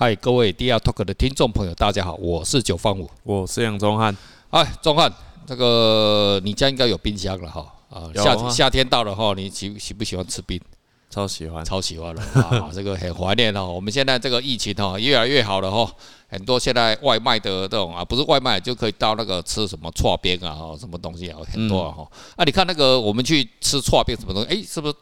嗨，各位 DR Talk 的听众朋友，大家好，我是九方五，我是杨宗汉。哎，宗汉，这个你家应该有冰箱了哈啊，夏夏天到了哈，你喜喜不喜欢吃冰？超喜欢，超喜欢了 啊！这个很怀念哦。我们现在这个疫情哈越来越好了哈，很多现在外卖的这种啊，不是外卖就可以到那个吃什么剉冰啊，什么东西啊，很多啊哈。啊，你看那个我们去吃剉冰什么东西，哎，是不是？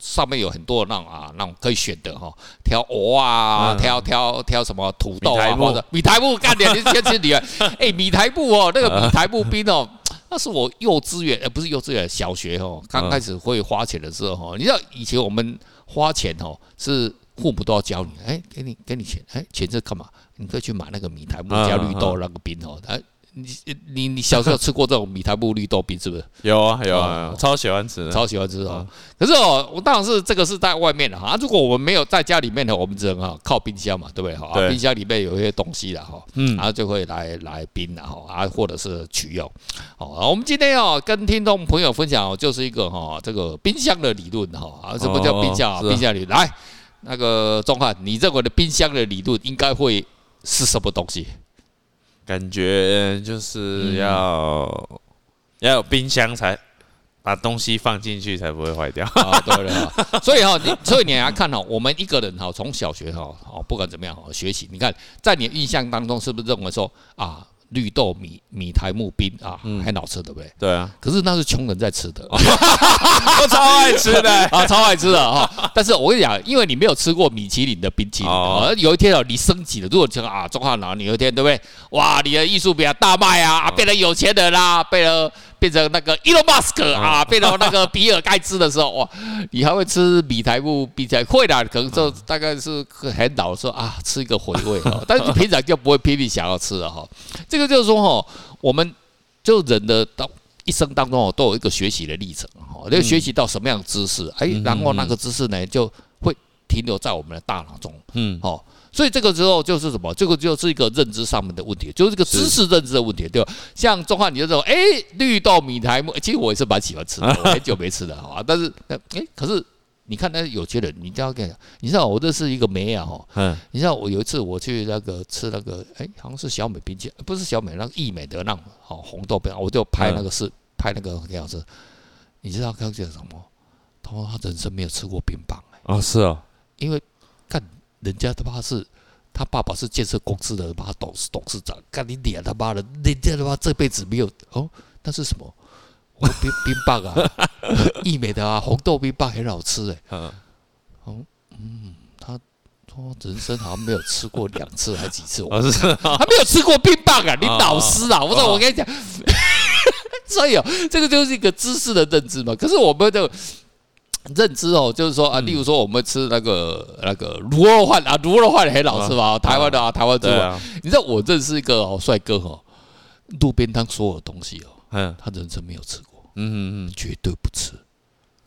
上面有很多那种啊，那种可以选的哈，挑藕啊，挑挑挑什么土豆啊，或者米苔布干点，你先吃你啊，哎，米苔布哦，那个米苔布冰哦，那是我幼稚园，呃，不是幼稚园，小学哦，刚开始会花钱的时候哈，你知道以前我们花钱哦，是父母都要教你，哎，给你给你钱，哎，钱是干嘛？你可以去买那个米苔布加绿豆那个冰哦，哎。你你你小时候吃过这种米苔目绿豆饼是不是？有啊有啊，超喜欢吃，超喜欢吃哦。可是哦，我当然是这个是在外面的哈。如果我们没有在家里面的，我们只能哈靠冰箱嘛，对不对哈？冰箱里面有一些东西了哈，嗯，然后就会来来冰了哈，啊，或者是取用。好，我们今天要跟听众朋友分享，就是一个哈这个冰箱的理论哈。啊，什么叫冰箱啊？冰箱理论，来，那个钟汉，你认为的冰箱的理论应该会是什么东西？感觉就是要、嗯、要有冰箱才把东西放进去才不会坏掉。啊，对了，所以哈，你所以你要看哈，我们一个人哈，从小学哈，哦，不管怎么样哈，学习，你看在你的印象当中，是不是认为说啊？绿豆米米苔木冰啊，很好吃，对不对？对啊。可是那是穷人在吃的，我超爱吃的啊，超爱吃的啊。但是我跟你讲，因为你没有吃过米其林的冰淇淋，而有一天哦，你升级了。如果你说啊，中华男，你有一天对不对？哇，你的艺术品啊大卖啊，变成有钱人啦，变了。变成那个 Elon Musk 啊，变成那个比尔盖茨的时候，哇，你还会吃米苔目比较会啦，可能就大概是很老说啊，吃一个回味哈。但是你平常就不会拼命想要吃了哈。这个就是说哈，我们就人的到一生当中哦，都有一个学习的历程哈，要学习到什么样的知识，哎，然后那个知识呢就会停留在我们的大脑中，嗯，好。所以这个时候就是什么？这个就是一个认知上面的问题，就是一个知识认知的问题，对吧？像钟汉，你就说，哎，绿豆米苔目，其实我也是蛮喜欢吃的，我很久没吃了，好吧？但是，哎，可是你看那有些人，你这样跟你讲，你知道我认识一个妹啊，哈，嗯，你知道我有一次我去那个吃那个，哎，好像是小美冰淇淋，不是小美，那个益美的那种，好红豆冰，我就拍那个是拍那个给老师。你知道他讲什么？他说他人生没有吃过冰棒，哎，啊，是啊，因为干。人家他妈是，他爸爸是建设公司的，他妈董事董事长，干你脸他妈的，人家他妈这辈子没有哦，那是什么？我冰冰棒啊，义美的啊，红豆冰棒很好吃哎，哦，嗯，他说人生好像没有吃过两次还几次，我是他没有吃过冰棒啊，你老师啊，我说我跟你讲，所以哦，这个就是一个知识的认知嘛，可是我们就。认知哦，就是说啊，例如说我们吃那个那个卤肉饭啊，卤肉饭很好吃吧？台湾的啊，台湾猪啊。你知道我认识一个哦帅哥哦，路边摊所有东西哦，嗯，他人生没有吃过，嗯嗯，绝对不吃，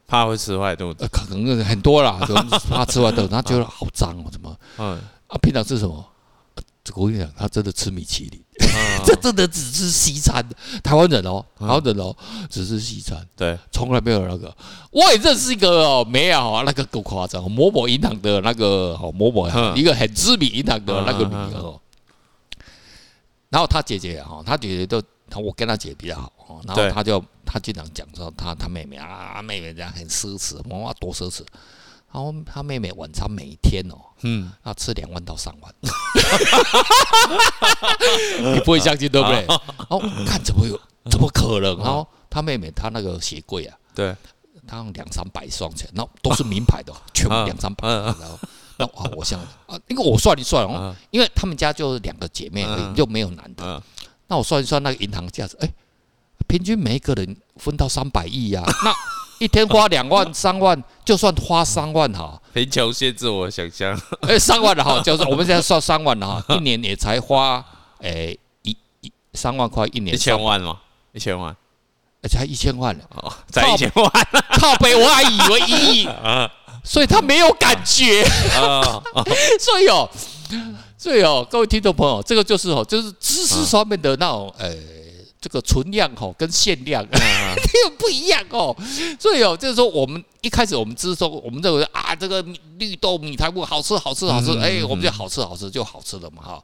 怕会吃坏肚子。可能很多啦，可能怕吃坏肚子，他觉得好脏哦，怎么？嗯，啊，平常吃什么？这个我跟你讲，他真的吃米其林，这真的只吃西餐。台湾人哦，台湾人哦，只吃西餐，对，从来没有那个。我也认识一个哦，没有啊，那个够夸张，某某银行的那个哦，某某一个很知名银行的那个女的哦。然后他姐姐哈，他姐姐都，我跟他姐比较好哦，然后他就他经常讲说他他妹妹啊，妹妹这样很奢侈，哇，多奢侈。然后他妹妹晚餐每天哦，嗯，要吃两万到三万，你不会相信对不对？哦，看怎么有，怎么可能？然后他妹妹她那个鞋柜啊，对，他用两三百双鞋，然后都是名牌的，全部两三百。然后，那啊，我想啊，因为我算一算哦，因为他们家就是两个姐妹，就没有男的。那我算一算那个银行价值，哎，平均每一个人分到三百亿呀，那。一天花两万三万，就算花三万哈，贫穷限制我想象。哎，三万的哈，就是我们现在算三万的哈，一年也才花哎一一三万块一年。一千万吗？一千万，才一千万了哦，才一千万，靠北我还以为一亿 啊，所以他没有感觉啊，所以哦，所以哦，各位听众朋友，这个就是哦，就是知识上面的那种哎。这个存量哦跟限量又、啊、不一样哦，所以哦，就是说我们一开始我们只是说我们认为啊，这个绿豆米苔目好吃好吃好吃，哎、欸，我们就好吃好吃就好吃了嘛哈。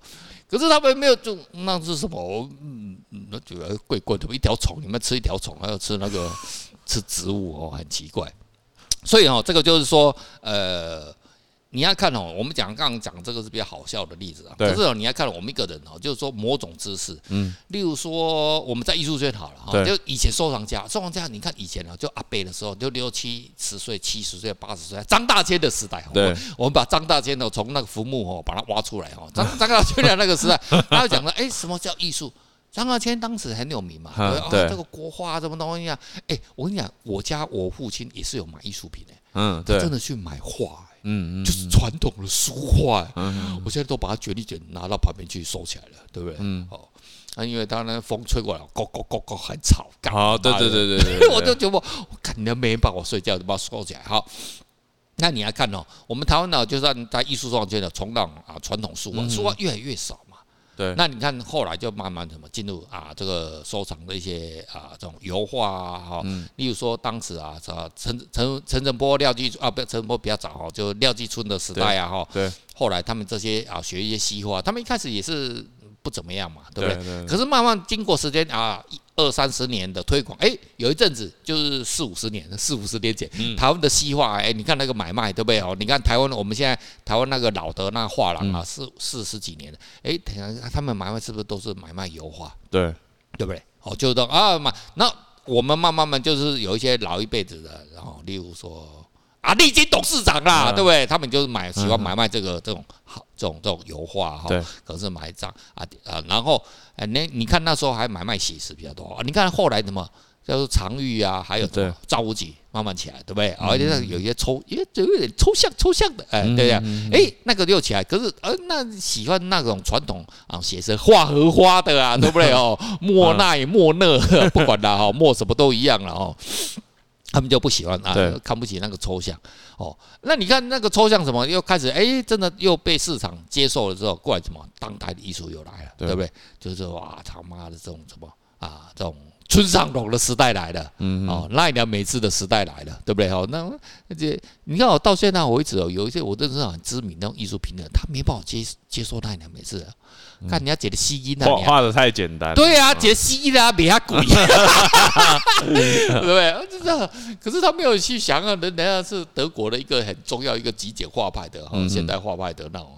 可是他们没有就那是什么？那就贵贵的，一条虫，你们吃一条虫，还要吃那个吃植物哦，很奇怪。所以哦，这个就是说，呃。你要看哦，我们讲刚刚讲这个是比较好笑的例子啊。可是哦，你要看我们一个人哦，就是说某种知识，嗯，例如说我们在艺术圈好了哈，就以前收藏家，收藏家，你看以前啊，就阿伯的时候，就六七十岁、七十岁、八十岁，张大千的时代，对，我们把张大千的从那个坟墓哦，把它挖出来哦，张 张大千的那个时代，他就讲了，哎，什么叫艺术？张大千当时很有名嘛，对，这个国画什么东西啊？哎，我跟你讲，我家我父亲也是有买艺术品的，嗯，对，真的去买画。嗯嗯，就是传统的书画，嗯，我现在都把它卷一卷，拿到旁边去收起来了，对不对？嗯，哦，那因为当然风吹过来，咯咯咯咯很吵，啊，对对对对对，我就觉得我肯定没人帮我睡觉，就把它收起来。好，那你来看哦，我们台湾呢，就算在艺术收藏界的从那啊，传统书画，书画越来越少。对，那你看后来就慢慢怎么进入啊这个收藏的一些啊这种油画啊哈，例如说当时啊陈陈陈陈振波廖继啊不陈振波比较早哈，就廖继春的时代啊哈，对，后来他们这些啊学一些西画，他们一开始也是。不怎么样嘛，对不对？对对对，可是慢慢经过时间啊，二三十年的推广，哎，有一阵子就是四五十年，四五十年前，嗯、台湾的西化，哎，你看那个买卖，对不对？哦，你看台湾，我们现在台湾那个老的那画廊啊，四四十几年了，哎，等下他们买卖是不是都是买卖油画？对，对不对？哦，就是说啊嘛，那我们慢慢慢就是有一些老一辈子的，然后例如说。啊，历经董事长啦，对不对？他们就是买喜欢买卖这个这种好这种这种油画哈，可是买一张啊啊，然后哎，那你看那时候还买卖写实比较多啊。你看后来什么叫做常玉啊，还有赵无极慢慢起来，对不对？而且那有一些抽，也，就有点抽象抽象的，哎，对不对？哎，那个又起来，可是呃，那喜欢那种传统啊，写实画荷花的啊，对不对？哦，莫奈莫讷，不管了哈，莫什么都一样了哦。他们就不喜欢啊，看不起那个抽象哦。那你看那个抽象什么，又开始哎，真的又被市场接受了之后，过来什么当代的艺术又来了，对不对？就是哇，他妈的这种什么啊，这种。村上隆的时代来了，嗯，哦，奈良美智的时代来了，对不对？哦，那这你看，我到现在为止哦，有一些我认识很知名那种艺术评论，他没办法接接受奈良美智，看人家写的西音啊，画的太简单，对啊，写西音啊，比他贵，对不对？就这样，可是他没有去想啊，人家是德国的一个很重要一个极简画派的，哈，现代画派的那种。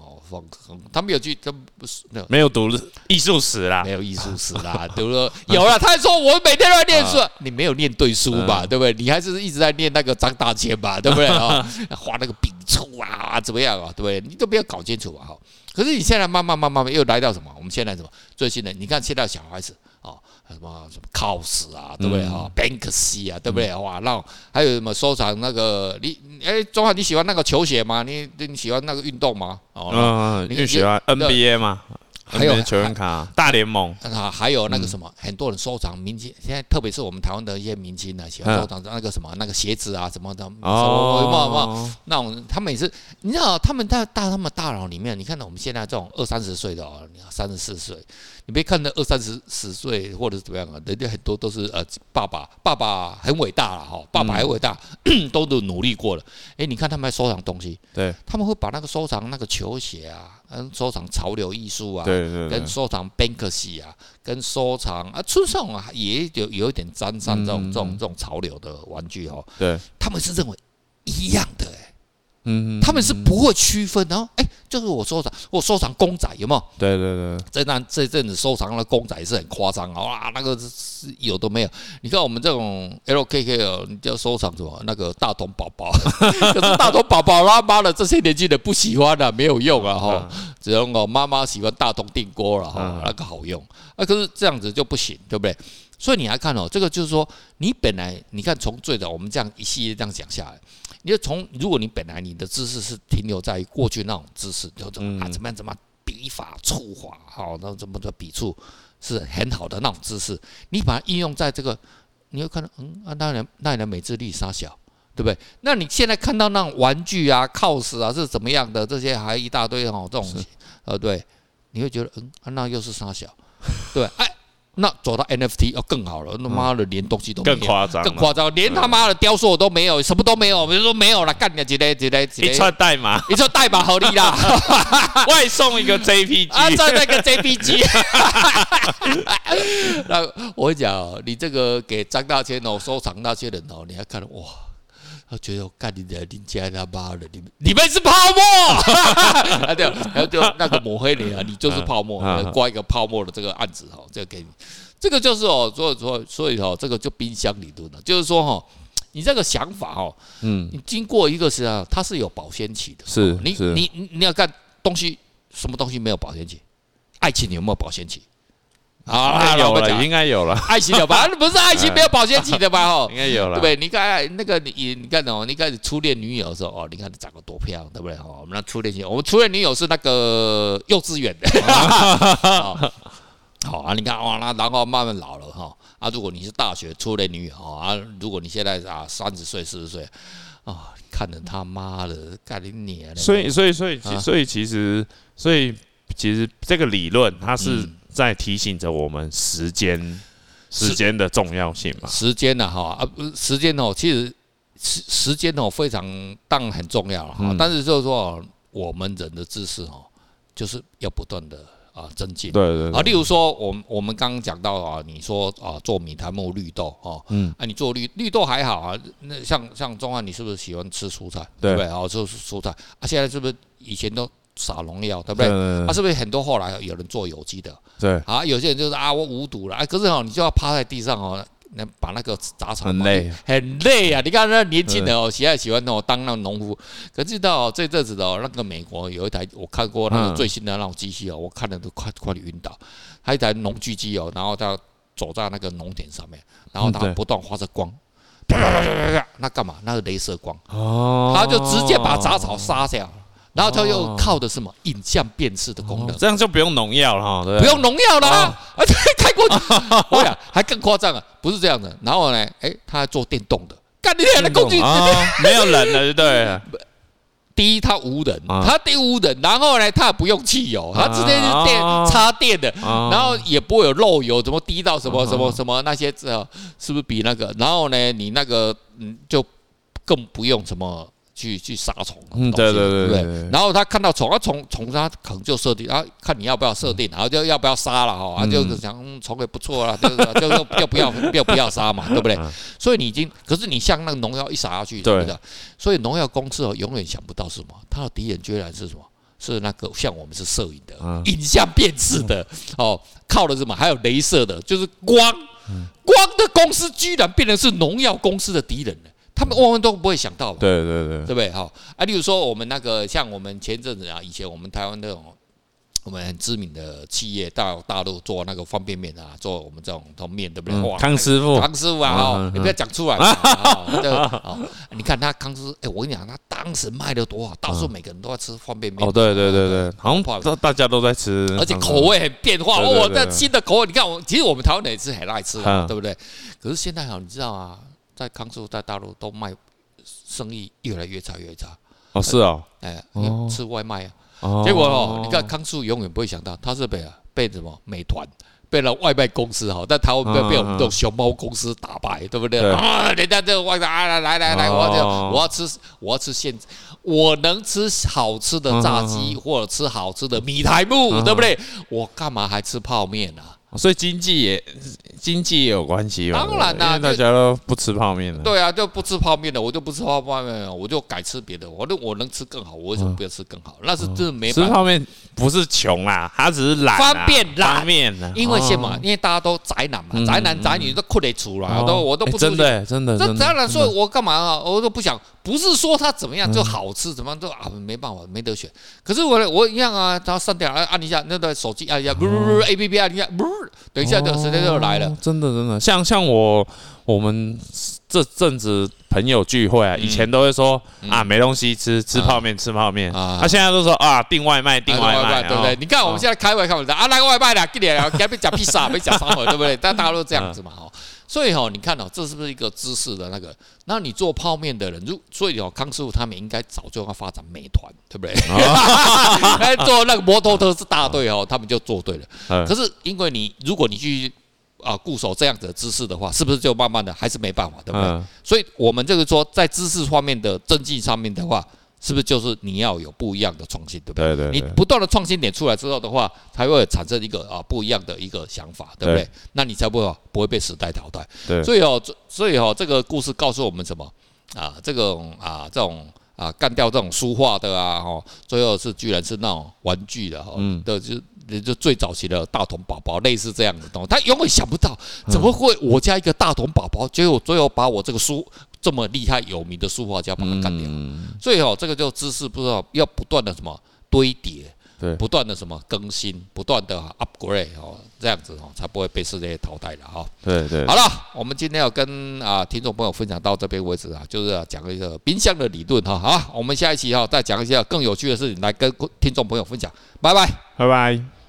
他没有去，他不是没有读艺术史啦，没有艺术史啦，读了有了。他还说我每天都在念书，你没有念对书吧？对不对？你还是一直在念那个张大千吧？对不对啊？画那个笔触啊，怎么样啊？对不对？你都没有搞清楚啊！哈，可是你现在慢慢慢慢又来到什么？我们现在什么最新的？你看现在小孩子啊。什么什么 cos 啊，对不对哈？Banksy 啊，对不对？哇，那还有什么收藏那个你哎，中华你喜欢那个球鞋吗？你你喜欢那个运动吗？哦，你喜欢 NBA 吗？还有球员卡、大联盟。啊，还有那个什么，很多人收藏明星，现在特别是我们台湾的一些明星呢，喜欢收藏那个什么那个鞋子啊，什么的哦，那种他们也是，你知道他们在大他们大脑里面，你看到我们现在这种二三十岁的哦，三十四岁。你别看那二三十十岁或者是怎么样啊，人家很多都是呃爸爸，爸爸很伟大了哈，爸爸很伟大，嗯、都都努力过了。哎，你看他们还收藏东西，对，他们会把那个收藏那个球鞋啊，跟收藏潮流艺术啊，对对，跟收藏 Banksy 啊，跟收藏啊，村上啊也有有一点沾上这种、嗯、这种这种潮流的玩具哦，对，他们是认为一样的哎。嗯，他们是不会区分的哦。哎，就是我收藏，我收藏公仔有没有？对对对，在那这阵子收藏的公仔是很夸张啊，哇，那个是有都没有。你看我们这种 LKK 哦，你就要收藏什么？那个大童宝宝，可是大童宝宝他妈的这些年轻人不喜欢的，没有用啊哈。只能我妈妈喜欢大童电锅了哈，那个好用。啊，可是这样子就不行，对不对？所以你来看哦，这个就是说，你本来你看从最早我们这样一系列这样讲下来。你就从，如果你本来你的知识是停留在过去那种知识，就怎么啊怎么样怎么笔法触法，好，那怎么的笔触是很好的那种知识，你把它应用在这个，你会看到，嗯啊，那人那人美智力杀小，对不对？那你现在看到那种玩具啊、cos 啊是怎么样的？这些还一大堆哦，这种，呃，对，你会觉得，嗯啊，那又是杀小，对，哎。那走到 NFT 要更好了，他妈的连东西都没有。更夸张，更夸张，连他妈的雕塑都没有，什么都没有，比如说没有了，干你几嘞几嘞几嘞，一串代码，一串代码合理啦，外送一个 JPG，啊，再那个 JPG，那我讲哦，你这个给张大千哦收藏那些人哦，你还看哇。他觉得我干你的，你家他妈的，你们你们是泡沫，啊对，然后就那个抹黑你啊，你就是泡沫，挂一个泡沫的这个案子哈，这个给你，这个就是哦，所以说所以哦，这个就冰箱理论了，就是说哈，你这个想法哦，嗯，你经过一个时啊，它是有保鲜期的，是，你你你要看东西，什么东西没有保鲜期？爱情有没有保鲜期？啊，有了，应该有了。爱情有吧？不是爱情没有保鲜期的吧？哦，应该有了，对不对？你看那个你，你看哦，你开始初恋女友的时候哦，你看你长得多漂亮，对不对？哦，我们那初恋女友，我们初恋女友是那个幼稚园的。好啊，你看哇，那然后慢慢老了哈。啊，如果你是大学初恋女友啊，如果你现在啊三十岁四十岁啊，看着他妈的干你娘！所以所以所以所以其实所以其实这个理论它是。在提醒着我们时间，时间的重要性嘛？时间呢？哈啊，时间哦，其实时时间哦非常当然很重要了哈。但是就是说，我们人的知识哦，就是要不断的啊增进。对对啊，例如说，我们我们刚刚讲到啊，你说啊做米苔目绿豆哦，嗯，啊你做绿绿豆还好啊。那像像中汉，你是不是喜欢吃蔬菜？对不对？哦，吃蔬菜啊，现在是不是以前都？撒农药，对不对？他是不是很多后来有人做有机的？对啊，有些人就是啊，我无毒了啊，可是哦，你就要趴在地上哦，那把那个杂草。很累，很累啊！你看那年轻人哦，喜爱喜欢哦当那种农夫。可是到这阵子的那个美国有一台，我看过那个最新的那种机器哦，我看的都快快晕倒。还有一台农具机哦，然后他走在那个农田上面，然后他不断发着光，啪啪啪啪啪，那干嘛？那是镭射光哦，他就直接把杂草杀掉。然后它又靠的什么？影像辨识的功能，这样就不用农药了哈，不用农药了，而且开过去，我呀还更夸张啊，不是这样的。然后呢，哎，他还做电动的，干你娘的工具，没有人了，对。第一，它无人，它第无人，然后呢，它也不用汽油，它直接是电插电的，然后也不会有漏油，怎么滴到什么什么什么那些，是不是比那个？然后呢，你那个嗯，就更不用什么。去去杀虫，嗯，对对对对，然后他看到虫，啊虫虫他可能就设定，啊看你要不要设定，然后就要不要杀了哈，啊就是想虫也不错啦，就是就是要不要要不要杀嘛，对不对？所以你已经，可是你像那个农药一撒下去，对不对？所以农药公司哦永远想不到是什么，他的敌人居然是什么？是那个像我们是摄影的，影像辨识的哦，靠的什么？还有镭射的，就是光光的公司居然变成是农药公司的敌人了。他们万万都不会想到，对对对，对不对？哈啊，例如说我们那个像我们前阵子啊，以前我们台湾那种我们很知名的企业到大陆做那个方便面啊，做我们这种头面，对不对？哇，康师傅，康师傅啊，哈，你不要讲出来 啊，对哦，你看他康师，哎，我跟你讲，他当时卖的多好，到时候每个人都在吃方便面。哦，对对对对，好像大家都在吃，而且口味很变化。哦，那新的口味，你看我其实我们台湾人也是很爱吃的，对不对？可是现在好，你知道啊？在康师傅在大陆都卖生意越来越差越差。哦，是哦，哎，吃外卖啊，结果哦，你看康师傅永远不会想到他是被啊被什么美团被了外卖公司哈，但台湾被被我们这种熊猫公司打败，对不对？啊？人家这个外卖啊，来来来，我要我要吃我要吃现我能吃好吃的炸鸡或者吃好吃的米苔目，对不对？我干嘛还吃泡面呢？所以经济也经济也有关系吧当然啦，大家都不吃泡面了。对啊，就不吃泡面了，我就不吃泡面了，我就改吃别的。我那我能吃更好，我为什么不要吃更好？那是真的没。吃泡面不是穷啦，他只是懒。方便懒。方便。因为什么？因为大家都宅男嘛，宅男宅女都困得出来，都我都不真的真的。这当然说，我干嘛啊？我都不想。不是说它怎么样就好吃，怎么样都啊没办法，没得选。可是我我一样啊，它上电脑按一下，那个手机按一下，不是不是 A P P 按一下，不是，等一下就时间就来了。真的真的，像像我我们这阵子朋友聚会啊，以前都会说啊没东西吃，吃泡面吃泡面啊，他现在都说啊订外卖订外卖，对不对？你看我们现在开会看我们啊来个外卖的，给你来，给别讲披萨，别讲烧烤，对不对？但大家都这样子嘛哈。所以哈，你看哦，这是不是一个知识的那个？那你做泡面的人，如所以哦，康师傅他们应该早就要发展美团，对不对？来 做那个摩托车是大队哦，他们就做对了。可是因为你，如果你去啊固守这样子的姿势的话，是不是就慢慢的还是没办法，对不对？嗯、所以我们就是说在知识方面的增进上面的话，是不是就是你要有不一样的创新，对不对？对对对，你不断的创新点出来之后的话，才会产生一个啊不一样的一个想法，对不对？对那你才不会不会被时代淘汰。对，所以哦，所以哦，这个故事告诉我们什么啊？这种啊这种啊干掉这种书画的啊，哦，最后是居然是那种玩具的哈，嗯，的就。就最早期的大童宝宝，类似这样的东西，他永远想不到怎么会我家一个大童宝宝，结果最后把我这个书这么厉害有名的书画家把他干掉。所以哦，这个就知识不知道要不断的什么堆叠，对，不断的什么更新，不断的 upgrade 哦，这样子哦才不会被世界淘汰了哈。对对。好了，我们今天要跟啊听众朋友分享到这边为止啊，就是要讲一个冰箱的理论哈。好，我们下一期哈再讲一下更有趣的事情来跟听众朋友分享。拜拜，拜拜。